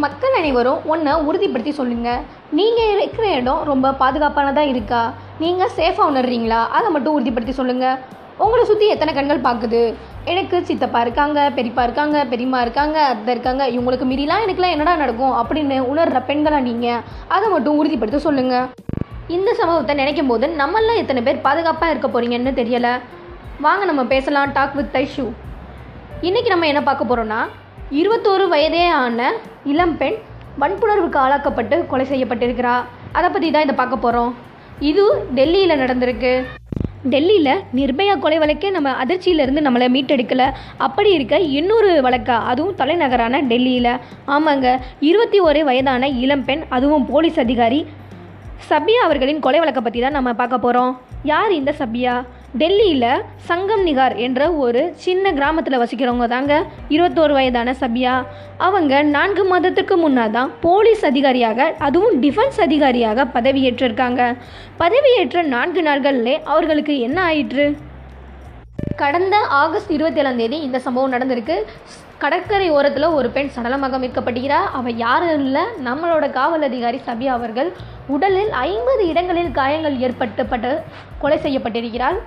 மக்கள் அனைவரும் ஒன்றை உறுதிப்படுத்தி சொல்லுங்கள் நீங்கள் இருக்கிற இடம் ரொம்ப பாதுகாப்பானதாக இருக்கா? நீங்கள் சேஃபாக உணர்றீங்களா? அதை மட்டும் உறுதிப்படுத்தி சொல்லுங்கள் உங்களை சுற்றி எத்தனை கண்கள் பார்க்குது எனக்கு சித்தப்பா இருக்காங்க பெரியப்பா இருக்காங்க பெரியம்மா இருக்காங்க அத்தை இருக்காங்க. இவங்களுக்கு மீறிலாம் எனக்குலாம் என்னடா நடக்கும் அப்படின்னு உணர்கிற பெண்களாக நீங்கள் அதை மட்டும் உறுதிப்படுத்த சொல்லுங்கள் இந்த சம்பவத்தை நினைக்கும் போது நம்மளாம் எத்தனை பேர் பாதுகாப்பாக இருக்க போகிறீங்கன்னு தெரியலை. வாங்க நம்ம பேசலாம். டாக் வித் தைஷு இன்றைக்கி நம்ம என்ன பார்க்க போகிறோன்னா இருபத்தோரு வயதே ஆன இளம்பெண் வன்புணர்வுக்கு ஆளாக்கப்பட்டு கொலை செய்யப்பட்டிருக்கிறா. அதை பற்றி தான் இதை பார்க்க போகிறோம் இது டெல்லியில் நடந்திருக்கு. டெல்லியில் நிர்பயா கொலை வழக்கே நம்ம அதிர்ச்சியிலேருந்து நம்மளை மீட்டெடுக்கலை. அப்படி இருக்க இன்னொரு வழக்கா? அதுவும் தலைநகரான டெல்லியில். ஆமாங்க இருபத்தி ஒரு வயதான இளம்பெண் அதுவும் போலீஸ் அதிகாரி சபியா அவர்களின் கொலை வழக்கை பற்றி தான் நம்ம பார்க்க போகிறோம் யார் இந்த சபியா? டெல்லியில் சங்கம் நிகார் என்ற ஒரு சின்ன கிராமத்தில் வசிக்கிறவங்க தாங்க. இருபத்தோரு வயதான சபியா. அவங்க நான்கு மாதத்துக்கு முன்னால் தான் போலீஸ் அதிகாரியாக அதுவும் டிஃபென்ஸ் அதிகாரியாக பதவியேற்றிருக்காங்க. பதவியேற்ற நான்கு நாட்கள்லே அவர்களுக்கு என்ன ஆயிற்று? கடந்த ஆகஸ்ட் இருபத்தேழாம் தேதி இந்த சம்பவம் நடந்திருக்கு. கடற்கரை ஓரத்தில் ஒரு பெண் சடலமாக மீட்கப்படுகிறார் அவள் யாரும் இல்லை நம்மளோட காவல் அதிகாரி சபியா அவர்கள் உடலில் ஐம்பது இடங்களில் காயங்கள் ஏற்பட்டுப்பட்டு கொலை செய்யப்பட்டிருக்கிறாள்.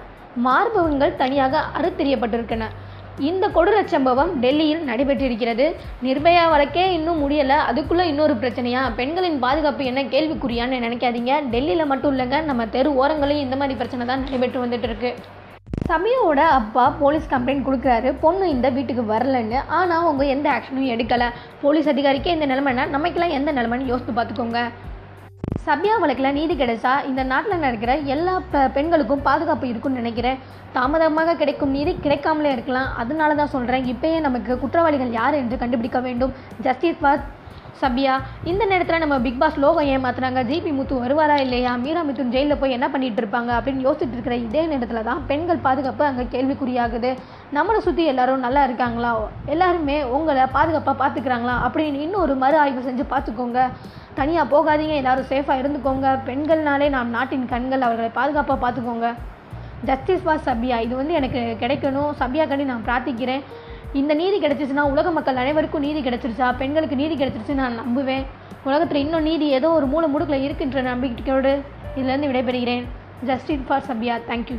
மார்பகங்கள் தனியாக அறுத்தெறியப்பட்டிருக்கின்றன இந்த கொடூர சம்பவம் டெல்லியில் நடைபெற்றிருக்கிறது. நிர்பயா வழக்கே இன்னும் முடியலை. அதுக்குள்ளே இன்னொரு பிரச்சனையா? பெண்களின் பாதுகாப்பு என்ன கேள்விக்குறியான்னு நினைக்காதீங்க. டெல்லியில் மட்டும் இல்லைங்க. நம்ம தெரு ஓரங்களையும் இந்த மாதிரி பிரச்சனை தான் நடைபெற்று வந்துட்டு இருக்கு சபியாவோட அப்பா போலீஸ் கம்ப்ளைண்ட் கொடுக்குறாரு. பொண்ணு இந்த வீட்டுக்கு வரலன்னு. ஆனால் அவங்க எந்த ஆக்ஷனும் எடுக்கலை. போலீஸ் அதிகாரிக்கே இந்த நிலைமைனா நமக்கெல்லாம் எந்த நிலைமைன்னு யோசித்து பார்த்துக்கோங்க. சபியா வழக்கில் நீதி கிடைச்சா இந்த நாட்டில் நடக்கிற எல்லா பெண்களுக்கும் பாதுகாப்பு இருக்கும்னு நினைக்கிறேன். தாமதமாக கிடைக்கும் நீதி கிடைக்காமலே இருக்கலாம். அதனால தான் சொல்கிறேன் இப்பயே நமக்கு குற்றவாளிகள் யார் என்று கண்டுபிடிக்க வேண்டும். ஜஸ்டிஸ் ஃபார் சபியா இந்த நேரத்தில் நம்ம பிக் பாஸ் லோகம் ஏமாத்துறாங்க. ஜிபி முத்து வருவாரா இல்லையா? மீரா மித்துன் ஜெயிலில் போய் என்ன பண்ணிட்டு இருப்பாங்க? அப்படின்னு யோசிச்சுட்டு இருக்கிற இதே நேரத்தில் தான் பெண்கள் பாதுகாப்பு அங்கே கேள்விக்குறியாகுது. நம்மளை சுற்றி எல்லாரும் நல்லா இருக்காங்களா? எல்லாருமே உங்களை பாதுகாப்பாக பார்த்துக்கிறாங்களா அப்படின்னு இன்னொரு மறு ஆய்வு செஞ்சு பார்த்துக்கோங்க தனியாக போகாதீங்க எல்லாரும் சேஃபாக இருந்துக்கோங்க. பெண்கள்னாலே நாம் நாட்டின் கண்கள் அவர்களை பாதுகாப்பாக பார்த்துக்கோங்க ஜஸ்டிஸ் ஃபார் சபியா. இது வந்து எனக்கு கிடைக்கணும். சபியா கண்டி நான் பிரார்த்திக்கிறேன். இந்த நீதி கிடச்சிச்சுன்னா உலக மக்கள் அனைவருக்கும் நீதி கிடைச்சிருச்சா? பெண்களுக்கு நீதி கிடச்சிருச்சு நான் நம்புவேன். உலகத்தில் இன்னும் நீதி ஏதோ ஒரு மூல முடுக்கில் இருக்குன்ற நம்பிக்கையோடு இதிலேருந்து விடைபெறுகிறேன். Justin for Safiya. தேங்க்யூ